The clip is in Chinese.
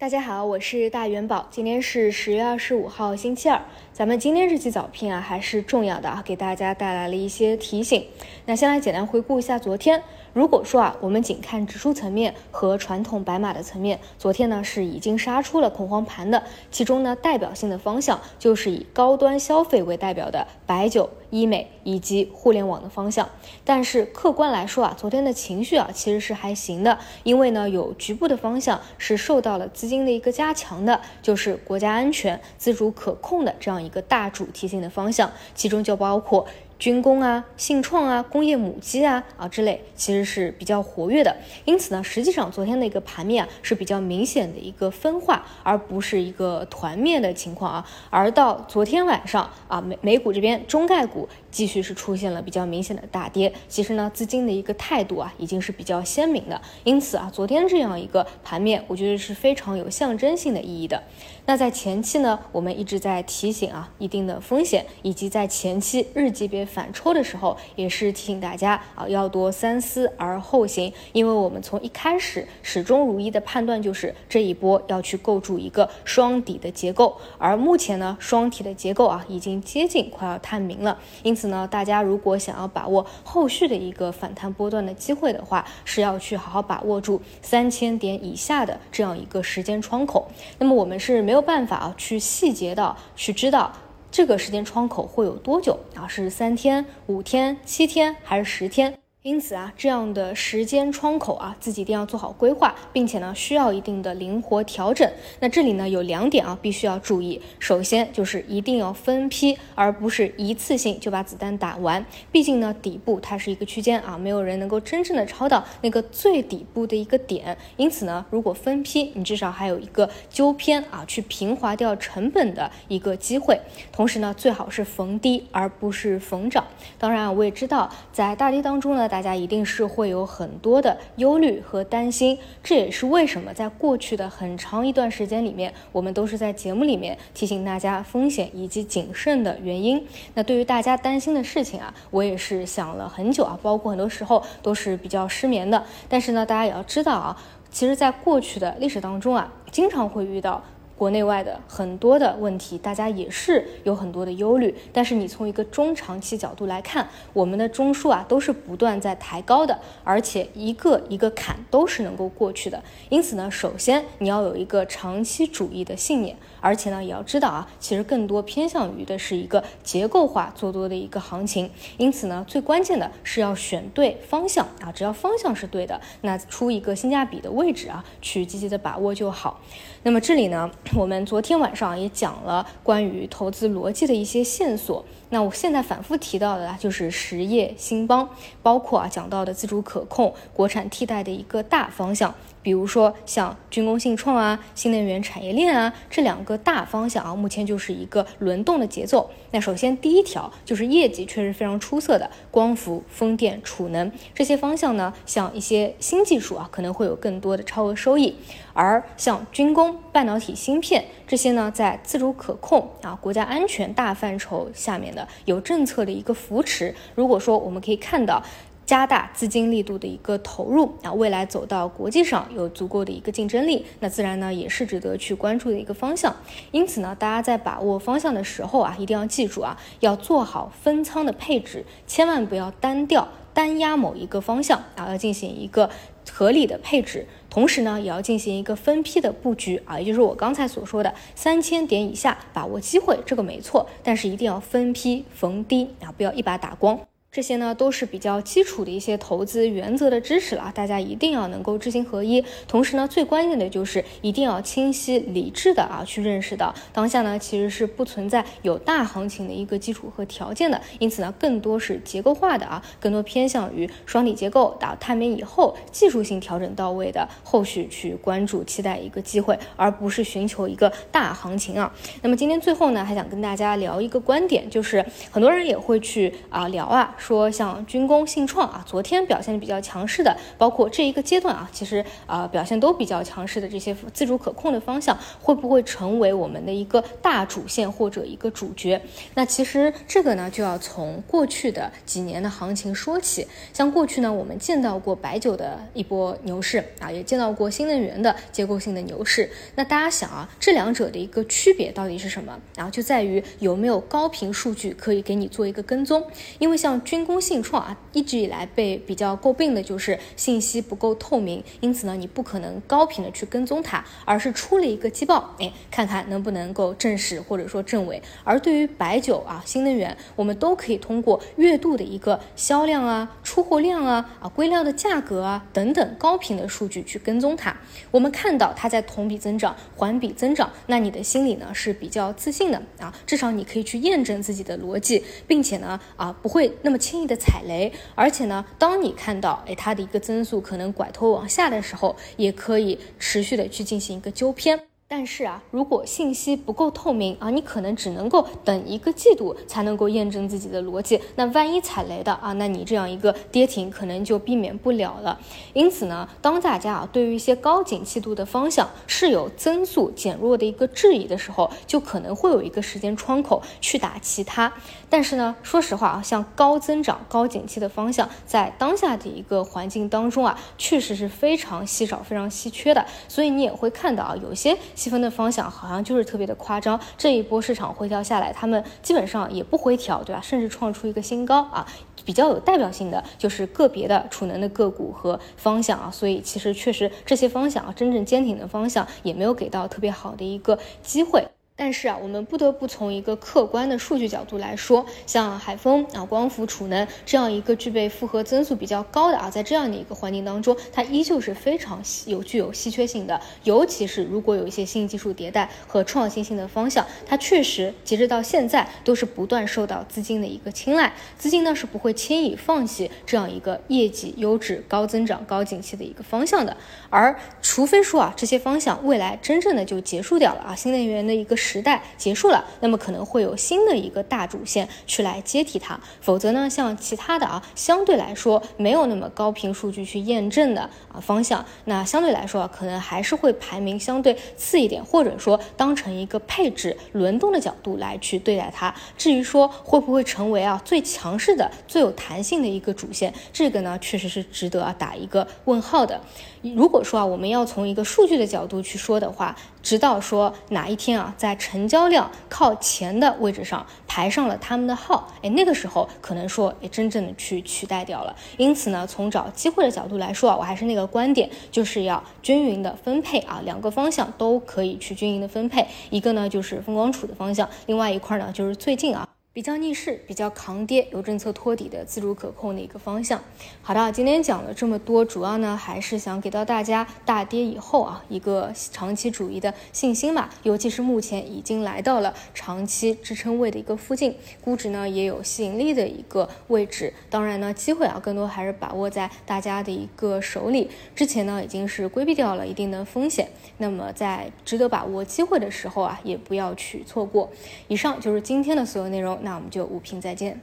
大家好，我是大元宝，今天是十月二十五号，星期二。咱们今天这期早聘啊，还是重要的啊，给大家带来了一些提醒。那先来简单回顾一下昨天。如果说啊，我们仅看指数层面和传统白马的层面，昨天呢是已经杀出了恐慌盘的。其中呢，代表性的方向就是以高端消费为代表的白酒、医美以及互联网的方向。但是客观来说啊，昨天的情绪啊其实是还行的，因为呢有局部的方向是受到了资金的一个加强的，就是国家安全、自主可控的这样一个大主题性的方向，其中就包括。军工啊、信创啊、工业母机啊啊之类，其实是比较活跃的。因此呢，实际上昨天的一个盘面啊是比较明显的一个分化，而不是一个团灭的情况啊。而到昨天晚上啊，美美股这边中概股继续是出现了比较明显的大跌。其实呢，资金的一个态度啊已经是比较鲜明的。因此啊，昨天这样一个盘面，我觉得是非常有象征性的意义的。那在前期呢，我们一直在提醒啊一定的风险，以及在前期日级别。反抽的时候，也是提醒大家啊，要多三思而后行，因为我们从一开始始终如一的判断就是这一波要去构筑一个双底的结构，而目前呢，双体的结构啊已经接近快要探明了，因此呢，大家如果想要把握后续的一个反弹波段的机会的话，是要去好好把握住三千点以下的这样一个时间窗口。那么我们是没有办法去细节到去知道。这个时间窗口会有多久啊？是三天、五天、七天还是十天？因此啊，这样的时间窗口啊，自己一定要做好规划，并且呢，需要一定的灵活调整。那这里呢，有两点啊，必须要注意。首先就是一定要分批，而不是一次性就把子弹打完。毕竟呢，底部它是一个区间啊，没有人能够真正的抄到那个最底部的一个点。因此呢，如果分批，你至少还有一个纠偏啊，去平滑掉成本的一个机会。同时呢，最好是逢低而不是逢涨。当然啊，我也知道在大跌当中呢。大家一定是会有很多的忧虑和担心，这也是为什么在过去的很长一段时间里面，我们都是在节目里面提醒大家风险以及谨慎的原因。那对于大家担心的事情啊，我也是想了很久啊，包括很多时候都是比较失眠的。但是呢，大家也要知道啊，其实，在过去的历史当中啊，经常会遇到。国内外的很多的问题，大家也是有很多的忧虑。但是你从一个中长期角度来看，我们的中枢啊都是不断在抬高的，而且一个一个坎都是能够过去的。因此呢，首先你要有一个长期主义的信念，而且呢也要知道啊，其实更多偏向于的是一个结构化做多的一个行情。因此呢，最关键的是要选对方向啊，只要方向是对的，那出一个性价比的位置啊，去积极的把握就好。那么这里呢？我们昨天晚上也讲了关于投资逻辑的一些线索。那我现在反复提到的啊，就是实业兴邦，包括啊讲到的自主可控、国产替代的一个大方向。比如说像军工信创啊、新能源产业链啊这两个大方向啊，目前就是一个轮动的节奏。那首先第一条就是业绩确实非常出色的光伏、风电、储能这些方向呢，像一些新技术啊，可能会有更多的超额收益。而像军工、半导体芯片这些呢，在自主可控啊、国家安全大范畴下面的有政策的一个扶持。如果说我们可以看到。加大资金力度的一个投入啊，未来走到国际上有足够的一个竞争力，那自然呢也是值得去关注的一个方向。因此呢，大家在把握方向的时候啊，一定要记住啊，要做好分仓的配置，千万不要单调单压某一个方向啊，要进行一个合理的配置。同时呢，也要进行一个分批的布局啊，也就是我刚才所说的三千点以下把握机会，这个没错，但是一定要分批逢低啊，不要一把打光。这些呢都是比较基础的一些投资原则的知识了，大家一定要能够知行合一。同时呢，最关键的就是一定要清晰理智的啊去认识到当下呢其实是不存在有大行情的一个基础和条件的，因此呢更多是结构化的啊，更多偏向于双底结构打探明以后技术性调整到位的后续去关注期待一个机会，而不是寻求一个大行情啊。那么今天最后呢还想跟大家聊一个观点，就是很多人也会去啊聊啊。说像军工、信创啊，昨天表现比较强势的，包括这一个阶段啊，其实啊表现都比较强势的这些自主可控的方向，会不会成为我们的一个大主线或者一个主角？那其实这个呢，就要从过去的几年的行情说起。像过去呢，我们见到过白酒的一波牛市啊，也见到过新能源的结构性的牛市。那大家想啊，这两者的一个区别到底是什么？然后就在于有没有高频数据可以给你做一个跟踪。因为像军工信创啊，一直以来被比较诟病的就是信息不够透明，因此呢，你不可能高频的去跟踪它，而是出了一个季报，哎，看看能不能够证实或者说证伪。而对于白酒啊、新能源，我们都可以通过月度的一个销量啊、出货量啊、啊硅料的价格啊等等高频的数据去跟踪它。我们看到它在同比增长、环比增长，那你的心里呢是比较自信的啊，至少你可以去验证自己的逻辑，并且呢啊不会那么轻易的踩雷。而且呢，当你看到哎它的一个增速可能拐头往下的时候，也可以持续的去进行一个纠偏。但是啊，如果信息不够透明啊，你可能只能够等一个季度才能够验证自己的逻辑。那万一踩雷的啊，那你这样一个跌停可能就避免不了了。因此呢，当大家啊对于一些高景气度的方向是有增速减弱的一个质疑的时候，就可能会有一个时间窗口去打其他。但是呢，说实话啊，像高增长、高景气的方向，在当下的一个环境当中啊，确实是非常稀少、非常稀缺的。所以你也会看到啊，有些。细分的方向好像就是特别的夸张，这一波市场回调下来，他们基本上也不回调，对吧？甚至创出一个新高啊！比较有代表性的就是个别的储能的个股和方向啊，所以其实确实这些方向啊，真正坚挺的方向也没有给到特别好的一个机会。但是啊，我们不得不从一个客观的数据角度来说，像海风啊、光伏、储能这样一个具备复合增速比较高的啊，在这样的一个环境当中，它依旧是非常有具有稀缺性的。尤其是如果有一些新技术迭代和创新性的方向，它确实截止到现在都是不断受到资金的一个青睐，资金呢是不会轻易放弃这样一个业绩优质、高增长、高景气的一个方向的。而除非说啊，这些方向未来真正的就结束掉了啊，新能源的一个。时代结束了，那么可能会有新的一个大主线去来接替它，否则呢，像其他的啊，相对来说没有那么高频数据去验证的啊方向，那相对来说啊可能还是会排名相对次一点，或者说当成一个配置轮动的角度来去对待它。至于说会不会成为啊最强势的、最有弹性的一个主线，这个呢，确实是值得啊打一个问号的。如果说啊，我们要从一个数据的角度去说的话，直到说哪一天啊，在成交量靠前的位置上排上了他们的号，哎，那个时候可能说也真正的去取代掉了。因此呢，从找机会的角度来说啊，我还是那个观点，就是要均匀的分配啊，两个方向都可以去均匀的分配。一个呢就是风光储的方向，另外一块呢就是最近啊。比较逆势、比较抗跌、有政策托底的自主可控的一个方向。好的，今天讲了这么多，主要呢还是想给到大家大跌以后啊一个长期主义的信心嘛。尤其是目前已经来到了长期支撑位的一个附近，估值呢也有吸引力的一个位置。当然呢，机会啊更多还是把握在大家的一个手里。之前呢已经是规避掉了一定的风险，那么在值得把握机会的时候啊，也不要去错过。以上就是今天的所有内容。那我们就五评再见。